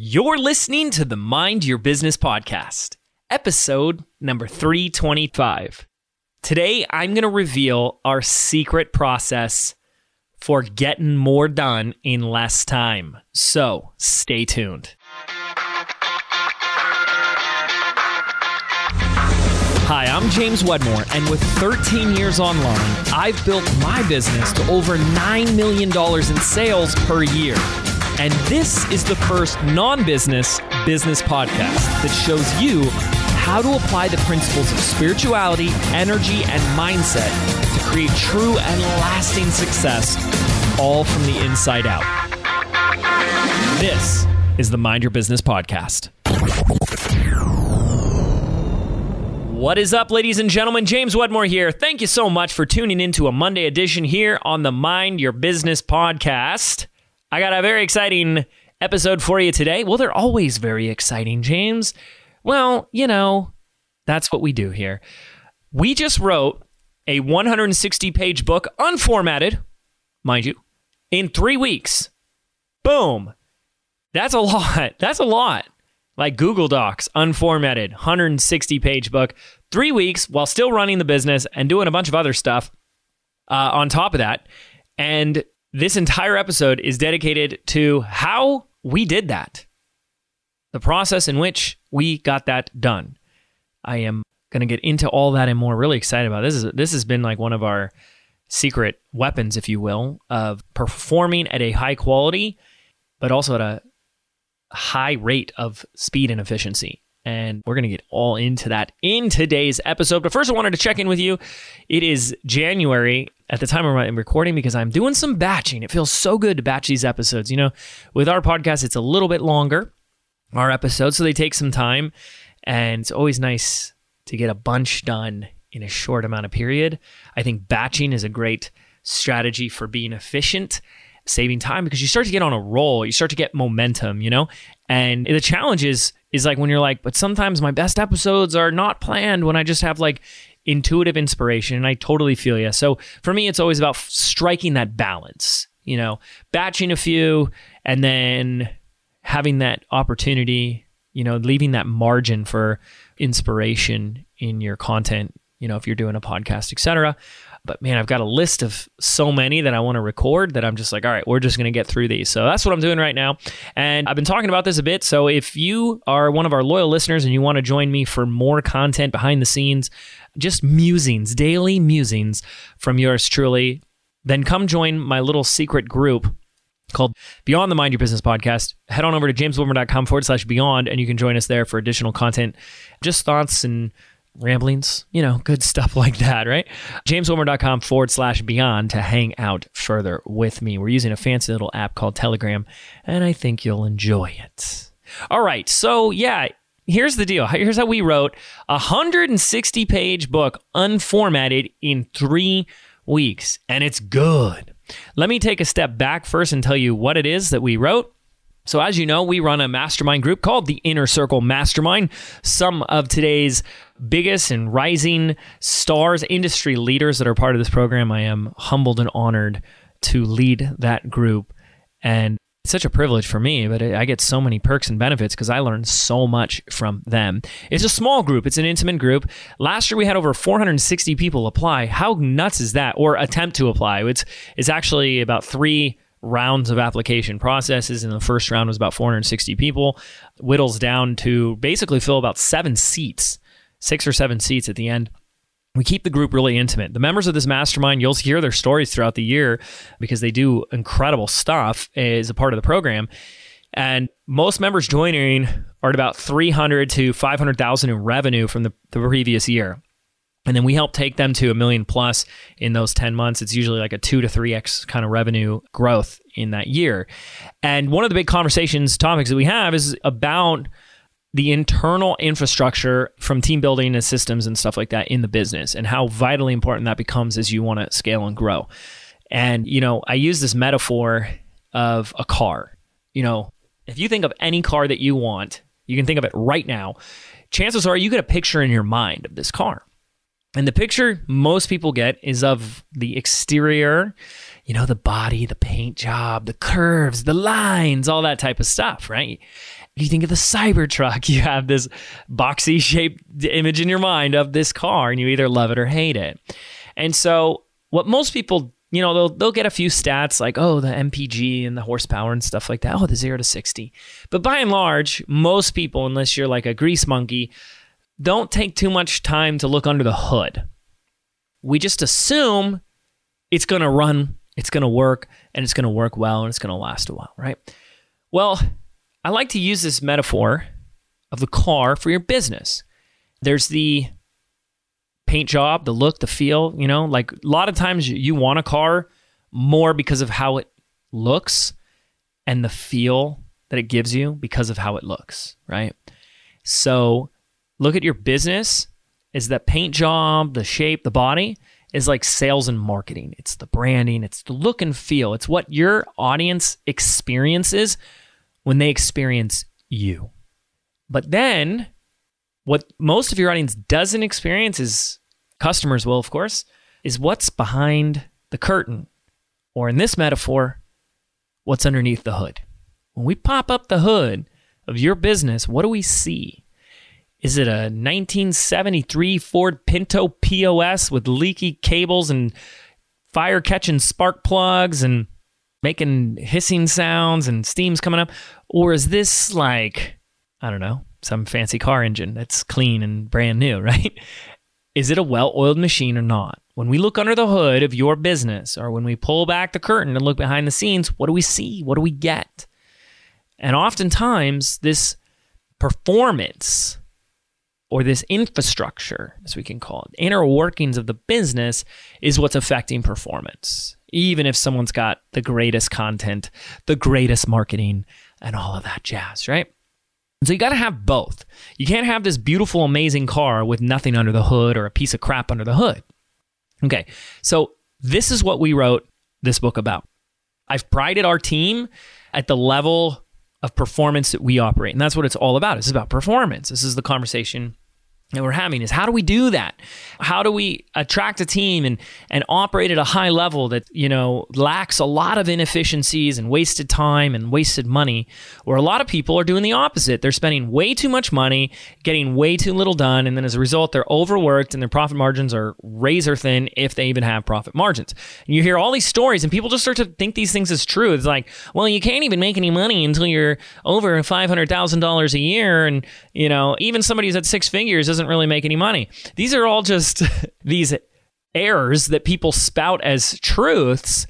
You're listening to the Mind Your Business podcast, episode number 325. Today, I'm going to reveal our secret process for getting more done in less time. So stay tuned. Hi, I'm James Wedmore, and with 13 years online, I've built my business to over $9 million in sales per year. And this is the first non business business podcast that shows you how to apply the principles of spirituality, energy, and mindset to create true and lasting success, all from the inside out. This is the Mind Your Business podcast. What is up, ladies and gentlemen? James Wedmore here. Thank you so much for tuning into a Monday edition here on the Mind Your Business podcast. I got a very exciting episode for you today. Well, they're always very exciting, James. Well, you know, that's what we do here. We just wrote a 160 page book, unformatted, mind you, in three weeks. Boom. That's a lot. That's a lot. Like Google Docs, unformatted, 160 page book, three weeks while still running the business and doing a bunch of other stuff uh, on top of that. And this entire episode is dedicated to how we did that, the process in which we got that done. I am going to get into all that and more. Really excited about this. Is this has been like one of our secret weapons, if you will, of performing at a high quality, but also at a high rate of speed and efficiency. And we're going to get all into that in today's episode. But first, I wanted to check in with you. It is January at the time I'm recording because I'm doing some batching. It feels so good to batch these episodes. You know, with our podcast, it's a little bit longer, our episodes, so they take some time. And it's always nice to get a bunch done in a short amount of period. I think batching is a great strategy for being efficient, saving time because you start to get on a roll, you start to get momentum, you know? And the challenge is is like when you're like, but sometimes my best episodes are not planned when I just have like intuitive inspiration. And I totally feel you. So for me, it's always about striking that balance, you know, batching a few and then having that opportunity, you know, leaving that margin for inspiration in your content, you know, if you're doing a podcast, etc. But man, I've got a list of so many that I want to record that I'm just like, all right, we're just going to get through these. So that's what I'm doing right now. And I've been talking about this a bit. So if you are one of our loyal listeners and you want to join me for more content behind the scenes, just musings, daily musings from yours truly, then come join my little secret group called Beyond the Mind Your Business podcast. Head on over to jameswedmore.com forward slash beyond, and you can join us there for additional content, just thoughts and ramblings, you know, good stuff like that, right? JamesWedmore.com forward slash beyond to hang out further with me. We're using a fancy little app called Telegram, and I think you'll enjoy it. All right, so yeah, here's the deal. Here's how we wrote a 160 page book unformatted in three weeks, and it's good. Let me take a step back first and tell you what it is that we wrote so, as you know, we run a mastermind group called the Inner Circle Mastermind. Some of today's biggest and rising stars, industry leaders that are part of this program, I am humbled and honored to lead that group. And it's such a privilege for me, but I get so many perks and benefits because I learn so much from them. It's a small group, it's an intimate group. Last year we had over 460 people apply. How nuts is that? Or attempt to apply. It's it's actually about three rounds of application processes. And the first round was about 460 people, whittles down to basically fill about seven seats, six or seven seats at the end. We keep the group really intimate. The members of this mastermind, you'll hear their stories throughout the year because they do incredible stuff as a part of the program. And most members joining are at about 300 to 500,000 in revenue from the, the previous year. And then we help take them to a million plus in those 10 months. It's usually like a two to 3x kind of revenue growth in that year. And one of the big conversations, topics that we have is about the internal infrastructure from team building and systems and stuff like that in the business and how vitally important that becomes as you want to scale and grow. And, you know, I use this metaphor of a car. You know, if you think of any car that you want, you can think of it right now. Chances are you get a picture in your mind of this car and the picture most people get is of the exterior, you know, the body, the paint job, the curves, the lines, all that type of stuff, right? You think of the Cybertruck, you have this boxy shaped image in your mind of this car and you either love it or hate it. And so what most people you know they'll they'll get a few stats like oh the mpg and the horsepower and stuff like that oh the 0 to 60 but by and large most people unless you're like a grease monkey don't take too much time to look under the hood. We just assume it's going to run it's going to work and it's going to work well and it's going to last a while right? Well i like to use this metaphor of the car for your business. There's the paint job, the look, the feel, you know, like a lot of times you want a car more because of how it looks and the feel that it gives you because of how it looks, right? So look at your business is that paint job, the shape, the body is like sales and marketing. It's the branding, it's the look and feel. It's what your audience experiences when they experience you. But then what most of your audience doesn't experience is customers will, of course, is what's behind the curtain. Or in this metaphor, what's underneath the hood. When we pop up the hood of your business, what do we see? Is it a 1973 Ford Pinto POS with leaky cables and fire catching spark plugs and making hissing sounds and steams coming up? Or is this like, I don't know, some fancy car engine that's clean and brand new, right? Is it a well oiled machine or not? When we look under the hood of your business or when we pull back the curtain and look behind the scenes, what do we see? What do we get? And oftentimes, this performance or this infrastructure, as we can call it, inner workings of the business is what's affecting performance. Even if someone's got the greatest content, the greatest marketing, and all of that jazz, right? So you got to have both. You can't have this beautiful, amazing car with nothing under the hood or a piece of crap under the hood. Okay, so this is what we wrote this book about. I've prided our team at the level of performance that we operate. And that's what it's all about. It's about performance. This is the conversation that we're having is how do we do that? How do we attract a team and and operate at a high level that, you know, lacks a lot of inefficiencies and wasted time and wasted money, where a lot of people are doing the opposite. They're spending way too much money, getting way too little done, and then as a result they're overworked and their profit margins are razor thin if they even have profit margins. And you hear all these stories and people just start to think these things as true. It's like, well, you can't even make any money until you're over $500,000 a year and, you know, even somebody who's at six figures doesn't really make any money. These are all just these errors that people spout as truths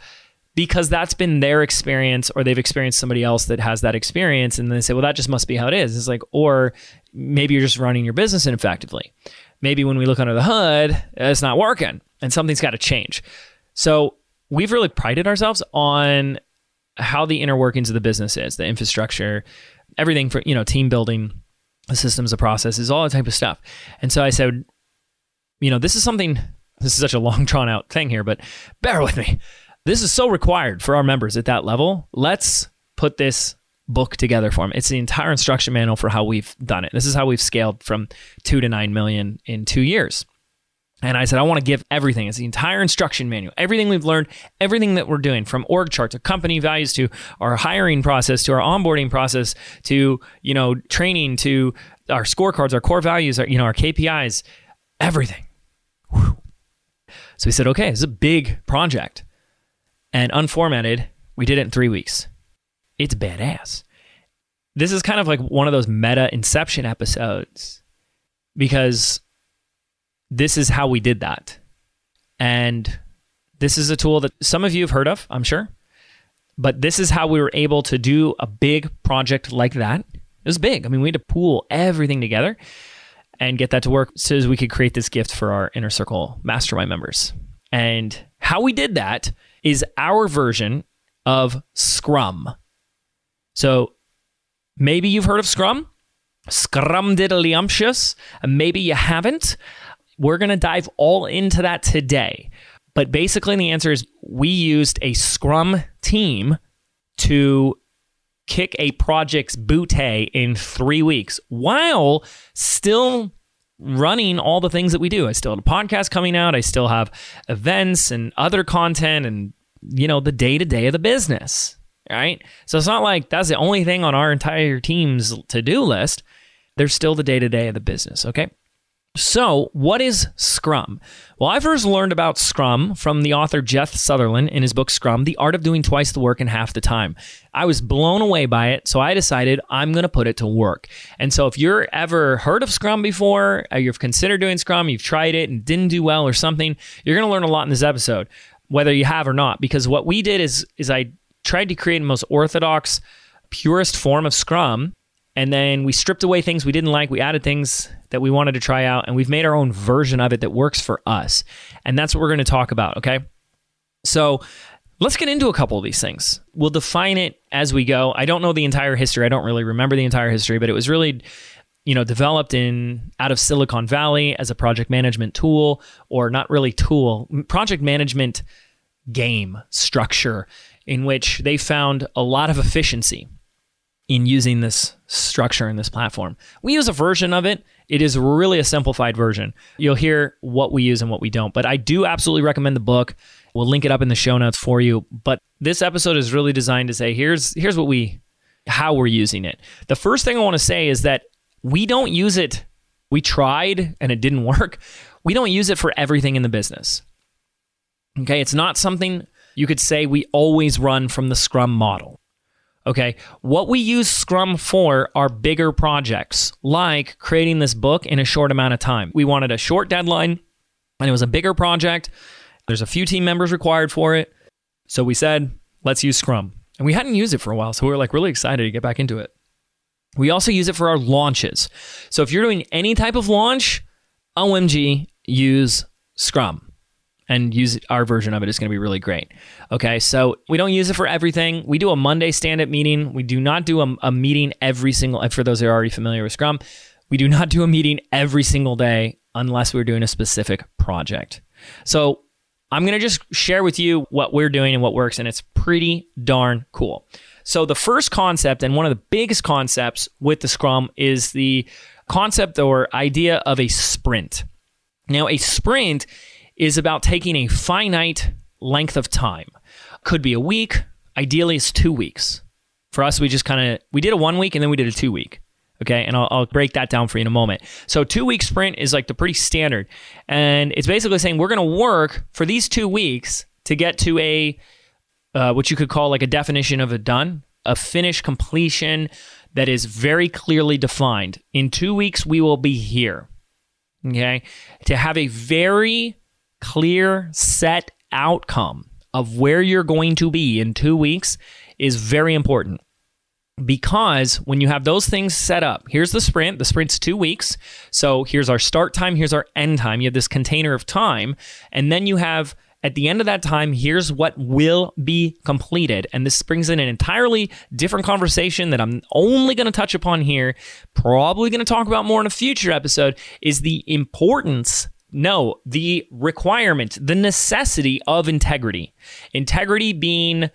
because that's been their experience or they've experienced somebody else that has that experience. And they say well that just must be how it is. It's like or maybe you're just running your business ineffectively. Maybe when we look under the hood it's not working and something's got to change. So we've really prided ourselves on how the inner workings of the business is the infrastructure everything for you know team building the systems, the processes, all that type of stuff. And so I said, you know, this is something, this is such a long drawn out thing here, but bear with me. This is so required for our members at that level. Let's put this book together for them. It's the entire instruction manual for how we've done it. This is how we've scaled from two to nine million in two years. And I said, I want to give everything. It's the entire instruction manual, everything we've learned, everything that we're doing from org chart to company values to our hiring process to our onboarding process to, you know, training to our scorecards, our core values, our, you know, our KPIs, everything. Whew. So we said, okay, it's a big project. And unformatted, we did it in three weeks. It's badass. This is kind of like one of those meta inception episodes because this is how we did that. And this is a tool that some of you have heard of, I'm sure. But this is how we were able to do a big project like that. It was big. I mean, we had to pool everything together and get that to work so as we could create this gift for our inner circle mastermind members. And how we did that is our version of Scrum. So maybe you've heard of Scrum, Scrum diddlyumptious, and maybe you haven't. We're going to dive all into that today. But basically, the answer is we used a Scrum team to kick a project's bootay in three weeks while still running all the things that we do. I still have a podcast coming out. I still have events and other content and you know, the day to day of the business. Right. So it's not like that's the only thing on our entire team's to do list. There's still the day to day of the business. Okay. So, what is Scrum? Well, I first learned about Scrum from the author Jeff Sutherland in his book Scrum, The Art of Doing Twice the Work in Half the Time. I was blown away by it, so I decided I'm going to put it to work. And so, if you're ever heard of Scrum before, uh, you've considered doing Scrum, you've tried it and didn't do well or something, you're going to learn a lot in this episode, whether you have or not. Because what we did is, is I tried to create the most orthodox, purest form of Scrum and then we stripped away things we didn't like. We added things that we wanted to try out, and we've made our own version of it that works for us. And that's what we're going to talk about, okay? So let's get into a couple of these things. We'll define it as we go. I don't know the entire history. I don't really remember the entire history, but it was really you know developed in out of Silicon Valley as a project management tool or not really tool, project management game structure in which they found a lot of efficiency in using this structure in this platform. We use a version of it. It is really a simplified version. You'll hear what we use and what we don't, but I do absolutely recommend the book. We'll link it up in the show notes for you. But this episode is really designed to say here's here's what we how we're using it. The first thing I want to say is that we don't use it. We tried and it didn't work. We don't use it for everything in the business. Okay, it's not something you could say we always run from the Scrum model. Okay. What we use Scrum for are bigger projects, like creating this book in a short amount of time. We wanted a short deadline, and it was a bigger project. There's a few team members required for it. So we said, let's use Scrum. And we hadn't used it for a while, so we were like really excited to get back into it. We also use it for our launches. So if you're doing any type of launch, OMG, use Scrum and use our version of it is going to be really great. Okay, so we don't use it for everything. We do a Monday stand up meeting. We do not do a, a meeting every single, for those who are already familiar with Scrum, we do not do a meeting every single day unless we're doing a specific project. So I'm going to just share with you what we're doing and what works, and it's pretty darn cool. So, the first concept and one of the biggest concepts with the Scrum is the concept or idea of a sprint. Now, a sprint is about taking a finite length of time. Could be a week, ideally it's 2 weeks. For us we just kind of we did a 1 week and then we did a 2 week. Okay, and I'll, I'll, break that down for you in a moment. So, two week sprint is like the pretty standard. And it's basically saying we're going to work for these two weeks to get to a, uh, what you could call like a definition of a done, a finished completion that is very clearly defined. In two weeks, we will be here. Okay, to have a very clear, set outcome of where you're going to be in two weeks is very important. Because when you have those things set up, here's the sprint. The sprint's two weeks. So here's our start time, here's our end time. You have this container of time. And then you have at the end of that time, here's what will be completed. And this brings in an entirely different conversation that I'm only going to touch upon here, probably going to talk about more in a future episode, is the importance no, the requirement, the necessity of integrity. Integrity being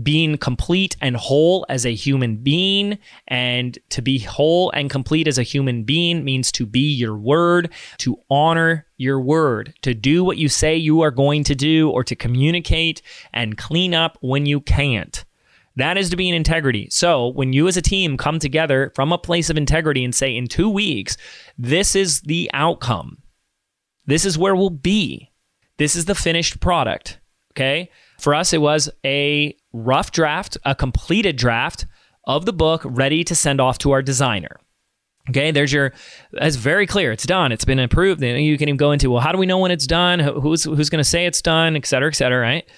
being complete and whole as a human being. And to be whole and complete as a human being means to be your word, to honor your word, to do what you say you are going to do, or to communicate and clean up when you can't. That is to be in integrity. So when you as a team come together from a place of integrity and say, in two weeks, this is the outcome this is where we'll be. This is the finished product. Okay. For us, it was a rough draft, a completed draft of the book ready to send off to our designer. Okay, there's your. It's very clear. It's done. It's been approved. You can even go into well, how do we know when it's done? Who's who's going to say it's done, et cetera, et cetera, right?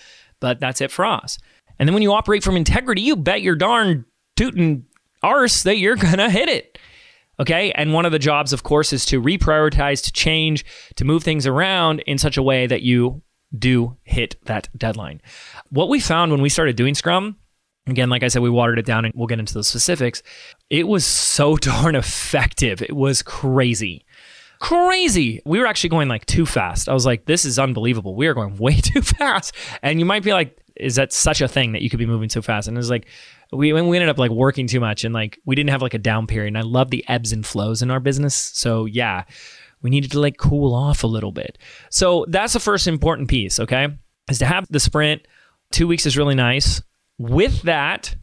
But that's it for us. And then when you operate from integrity, you bet your darn tootin' arse that you're gonna hit it. Okay. And one of the jobs, of course, is to reprioritize, to change, to move things around in such a way that you do hit that deadline. What we found when we started doing Scrum, again, like I said, we watered it down and we'll get into the specifics. It was so darn effective. It was crazy. Crazy. We were actually going like too fast. I was like, this is unbelievable. We are going way too fast. And you might be like, is that such a thing that you could be moving so fast? And it's like, we we ended up like working too much and like we didn't have like a down period. And I love the ebbs and flows in our business. So yeah, we needed to like cool off a little bit. So that's the first important piece, okay? Is to have the sprint Two weeks is really nice. With that,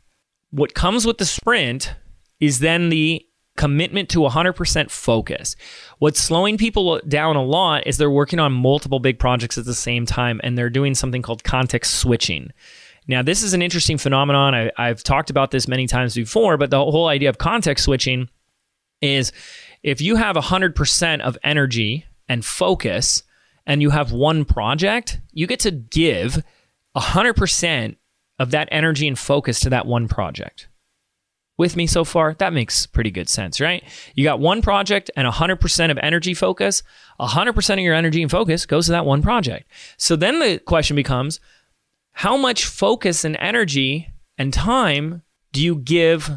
what comes with the sprint is then the commitment to 100% focus. What's slowing people down a lot is they're working on multiple big projects at the same time and they're doing something called context switching. Now, this is an interesting phenomenon. I, I've talked about this many times before, but the whole idea of context switching is if you have 100% of energy and focus and you have one project, you get to give 100% of that energy and focus to that one project. With me so far? That makes pretty good sense, right? You got one project and 100% of energy focus. 100% of your energy and focus goes to that one project. So then the question becomes how much focus and energy and time do you give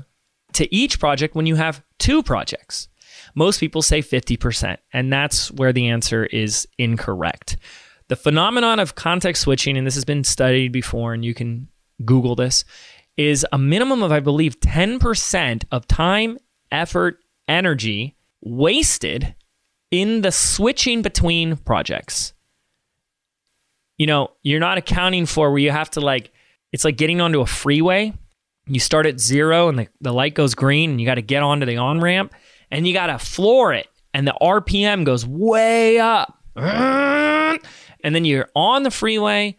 to each project when you have two projects? Most people say 50%, and that's where the answer is incorrect. The phenomenon of context switching, and this has been studied before, and you can Google this, is a minimum of, I believe, 10% of time, effort, energy wasted in the switching between projects. You know, you're not accounting for where you have to like, it's like getting onto a freeway. You start at zero and the, the light goes green and you got to get onto the on ramp and you got to floor it and the RPM goes way up and then you're on the freeway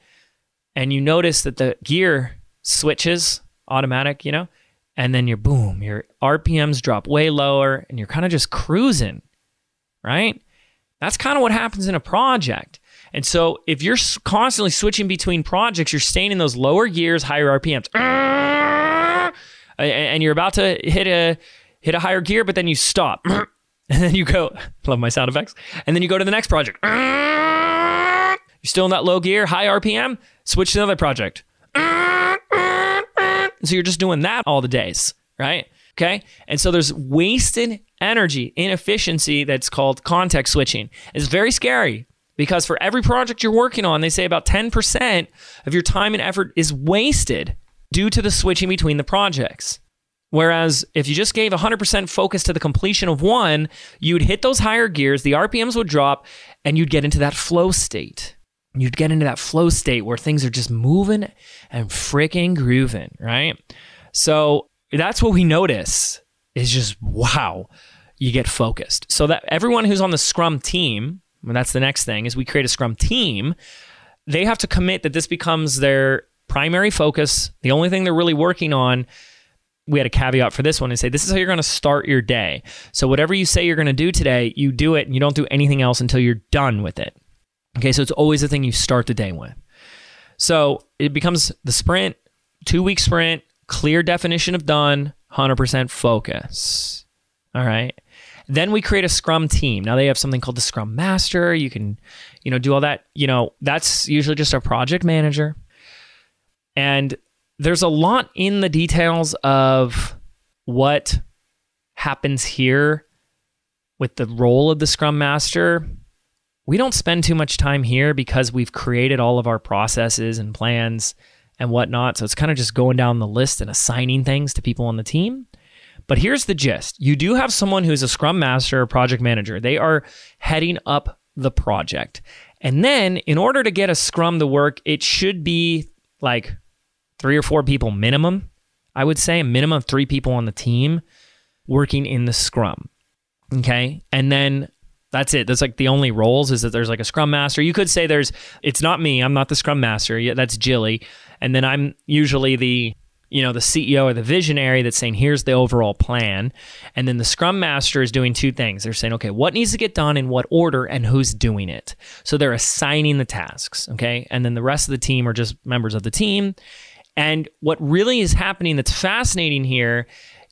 and you notice that the gear switches automatic, you know, and then you're boom, your RPMs drop way lower and you're kind of just cruising, right? That's kind of what happens in a project. And so if you're constantly switching between projects, you're staying in those lower gears, higher RPMs. Mm. And you're about to hit a hit a higher gear, but then you stop. Mm. And then you go, love my sound effects. And then you go to the next project. Mm. You're still in that low gear, high RPM, switch to another project. So you're just doing that all the days, right? Okay. And so there's wasted energy, inefficiency that's called context switching. It's very scary because for every project you're working on, they say about 10% of your time and effort is wasted due to the switching between the projects. Whereas if you just gave 100% focus to the completion of one, you'd hit those higher gears, the RPMs would drop, and you'd get into that flow state you'd get into that flow state where things are just moving and freaking grooving, right? So that's what we notice is just wow, you get focused. So that everyone who's on the Scrum team, and that's the next thing, is we create a Scrum team. They have to commit that this becomes their primary focus. The only thing they're really working on. We had a caveat for this one and say this is how you're going to start your day. So whatever you say you're going to do today, you do it and you don't do anything else until you're done with it. Okay, so it's always the thing you start the day with. So it becomes the sprint, two week sprint, clear definition of done, 100% focus. All right. Then we create a scrum team. Now they have something called the scrum master. You can, you know, do all that. You know, that's usually just a project manager. And there's a lot in the details of what happens here with the role of the scrum master we don't spend too much time here because we've created all of our processes and plans and whatnot. So it's kind of just going down the list and assigning things to people on the team. But here's the gist you do have someone who's a scrum master or project manager, they are heading up the project. And then, in order to get a scrum to work, it should be like three or four people minimum. I would say a minimum of three people on the team working in the scrum. Okay. And then that's it. That's like the only roles is that there's like a scrum master. You could say there's, it's not me. I'm not the scrum master. Yeah, that's Jilly. And then I'm usually the, you know, the CEO or the visionary that's saying, here's the overall plan. And then the scrum master is doing two things. They're saying, okay, what needs to get done in what order and who's doing it. So they're assigning the tasks. Okay. And then the rest of the team are just members of the team. And what really is happening that's fascinating here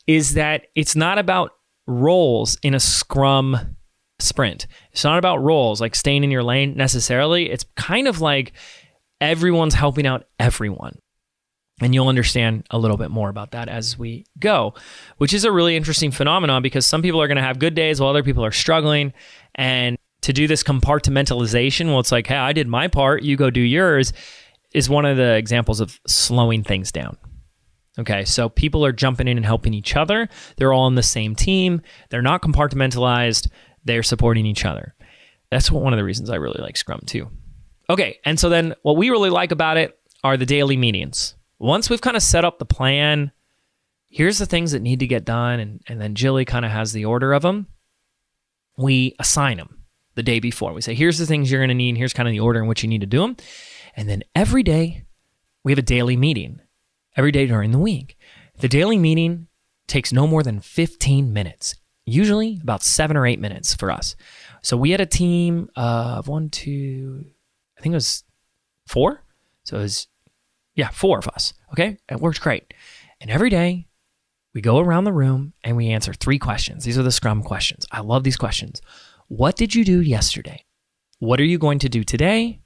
is that it's not about roles in a scrum sprint. It's not about roles, like staying in your lane necessarily. It's kind of like everyone's helping out everyone. And you'll understand a little bit more about that as we go, which is a really interesting phenomenon because some people are going to have good days while other people are struggling. And to do this compartmentalization, well, it's like, hey, I did my part, you go do yours, is one of the examples of slowing things down. Okay, so people are jumping in and helping each other. They're all on the same team. They're not compartmentalized they're supporting each other. That's one of the reasons I really like Scrum too. Okay, and so then what we really like about it are the daily meetings. Once we've kind of set up the plan, here's the things that need to get done, and, and then Jilly kind of has the order of them. We assign them the day before. We say, here's the things you're going to need, here's kind of the order in which you need to do them. And then every day, we have a daily meeting, every day during the week. The daily meeting takes no more than 15 minutes, usually about seven or eight minutes for us. So we had a team of one, two, I think it was four. So it was, yeah, four of us. Okay. It worked great. And every day we go around the room and we answer three questions. These are the Scrum questions. I love these questions. What did you do yesterday? What are you going to do today?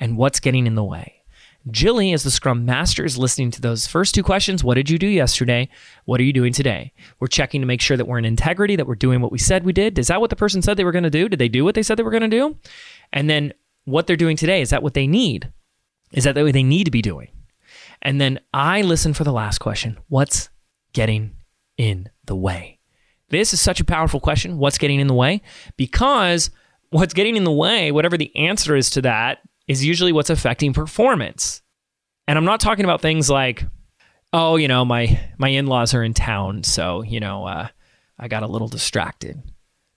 And what's getting in the way? Jilly, as the Scrum Master, is listening to those first two questions. What did you do yesterday? What are you doing today? We're checking to make sure that we're in integrity, that we're doing what we said we did. Is that what the person said they were going to do? Did they do what they said they were going to do? And then what they're doing today, is that what they need? Is that what they need to be doing? And then I listen for the last question What's getting in the way? This is such a powerful question. What's getting in the way? Because what's getting in the way, whatever the answer is to that, is usually what's affecting performance. And I'm not talking about things like, oh, you know, my my in-laws are in town, so you know, uh, I got a little distracted.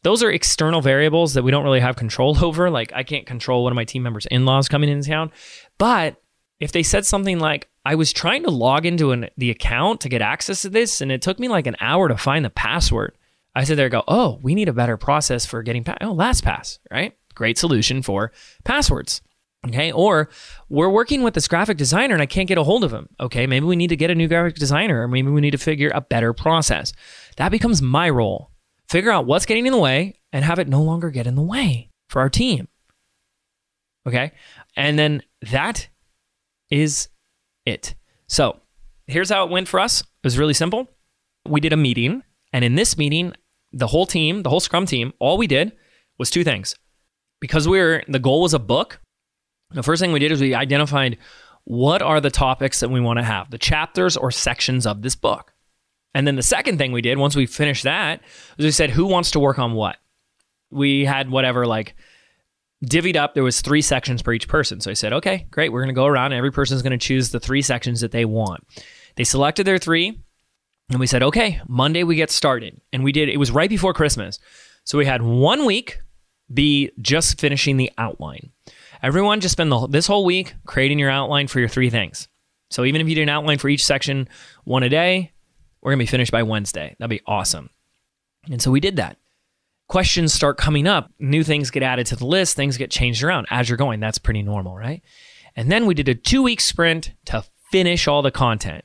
Those are external variables that we don't really have control over. Like I can't control one of my team members' in-laws coming in town, but if they said something like, I was trying to log into an, the account to get access to this, and it took me like an hour to find the password. I said there, go, oh, we need a better process for getting, pa- oh, LastPass, right? Great solution for passwords. Okay. Or we're working with this graphic designer and I can't get a hold of him. Okay. Maybe we need to get a new graphic designer or maybe we need to figure a better process. That becomes my role. Figure out what's getting in the way and have it no longer get in the way for our team. Okay. And then that is it. So here's how it went for us. It was really simple. We did a meeting. And in this meeting, the whole team, the whole Scrum team, all we did was two things. Because we were, the goal was a book the first thing we did is we identified what are the topics that we want to have, the chapters or sections of this book. And then the second thing we did once we finished that was we said, who wants to work on what? We had whatever, like divvied up. There was three sections per each person. So I said, okay, great. We're going to go around and every person's going to choose the three sections that they want. They selected their three and we said, okay, Monday we get started. And we did, it was right before Christmas. So we had one week be just finishing the outline. Everyone just spend the, this whole week creating your outline for your three things. So even if you did an outline for each section one a day, we're going to be finished by Wednesday. That'd be awesome. And so we did that. Questions start coming up, new things get added to the list, things get changed around as you're going. That's pretty normal, right? And then we did a two week sprint to finish all the content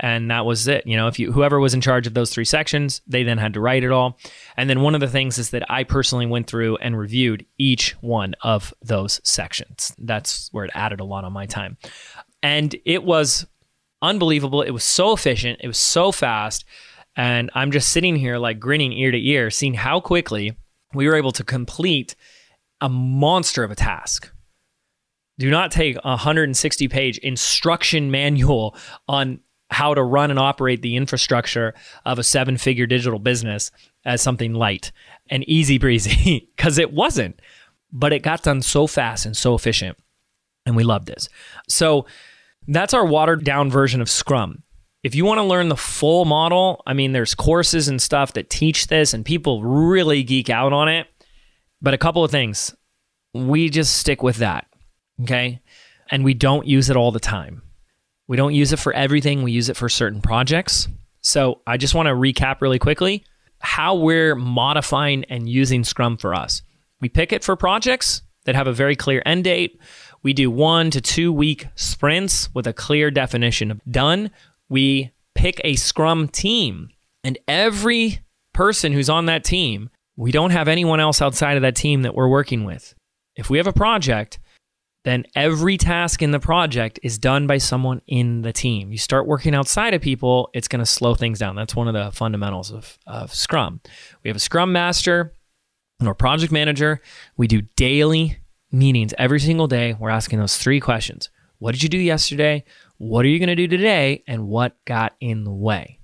and that was it. You know, if you whoever was in charge of those three sections, they then had to write it all. And then one of the things is that I personally went through and reviewed each one of those sections. That's where it added a lot on my time. And it was unbelievable. It was so efficient, it was so fast, and I'm just sitting here like grinning ear to ear seeing how quickly we were able to complete a monster of a task. Do not take a 160 page instruction manual on how to run and operate the infrastructure of a seven figure digital business as something light and easy breezy because it wasn't. But it got done so fast and so efficient. And we loved this. So that's our watered down version of Scrum. If you want to learn the full model, I mean, there's courses and stuff that teach this, and people really geek out on it. But a couple of things we just stick with that. Okay. And we don't use it all the time. We don't use it for everything, we use it for certain projects. So I just want to recap really quickly how we're modifying and using Scrum for us. We pick it for projects that have a very clear end date. We do one to two week sprints with a clear definition of done. We pick a Scrum team, and every person who's on that team, we don't have anyone else outside of that team that we're working with. If we have a project, then every task in the project is done by someone in the team. You start working outside of people, it's going to slow things down. That's one of the fundamentals of, of Scrum. We have a Scrum Master and our project manager. We do daily meetings every single day. We're asking those three questions What did you do yesterday? What are you going to do today? And what got in the way?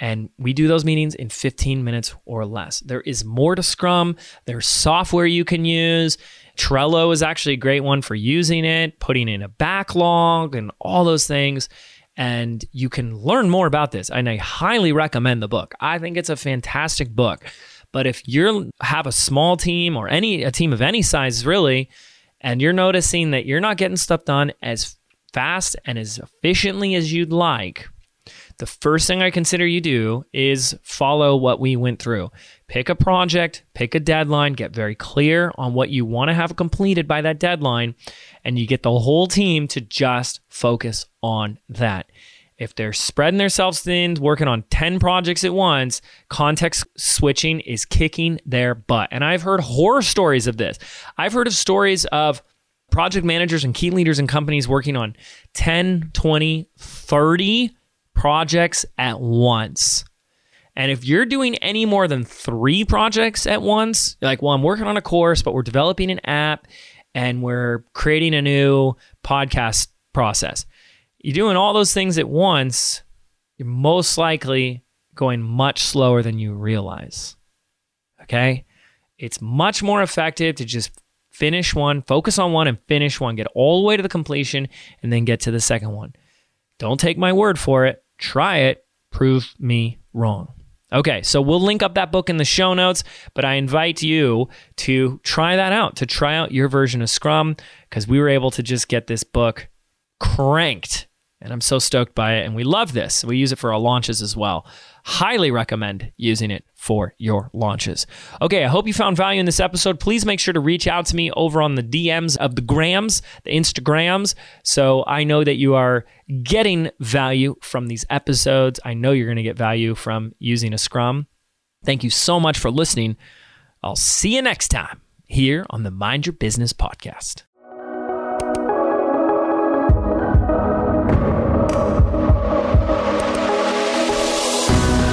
And we do those meetings in 15 minutes or less. There is more to Scrum. There's software you can use. Trello is actually a great one for using it, putting in a backlog and all those things. And you can learn more about this. And I highly recommend the book. I think it's a fantastic book. But if you have a small team or any a team of any size really, and you're noticing that you're not getting stuff done as fast and as efficiently as you'd like, the first thing I consider you do is follow what we went through. Pick a project, pick a deadline, get very clear on what you want to have completed by that deadline, and you get the whole team to just focus on that. If they're spreading themselves thin, working on 10 projects at once, context switching is kicking their butt. And I've heard horror stories of this. I've heard of stories of project managers and key leaders in companies working on 10, 20, 30 projects at once. And if you're doing any more than three projects at once, like, well, I'm working on a course, but we're developing an app and we're creating a new podcast process. You're doing all those things at once, you're most likely going much slower than you realize. Okay? It's much more effective to just finish one, focus on one, and finish one, get all the way to the completion, and then get to the second one. Don't take my word for it. Try it. Prove me wrong. Okay, so we'll link up that book in the show notes, but I invite you to try that out, to try out your version of Scrum, because we were able to just get this book cranked. And I'm so stoked by it. And we love this. We use it for our launches as well. Highly recommend using it for your launches. Okay, I hope you found value in this episode. Please make sure to reach out to me over on the DMs of the Grams, the Instagrams, so I know that you are getting value from these episodes. I know you're going to get value from using a Scrum. Thank you so much for listening. I'll see you next time here on the Mind Your Business podcast.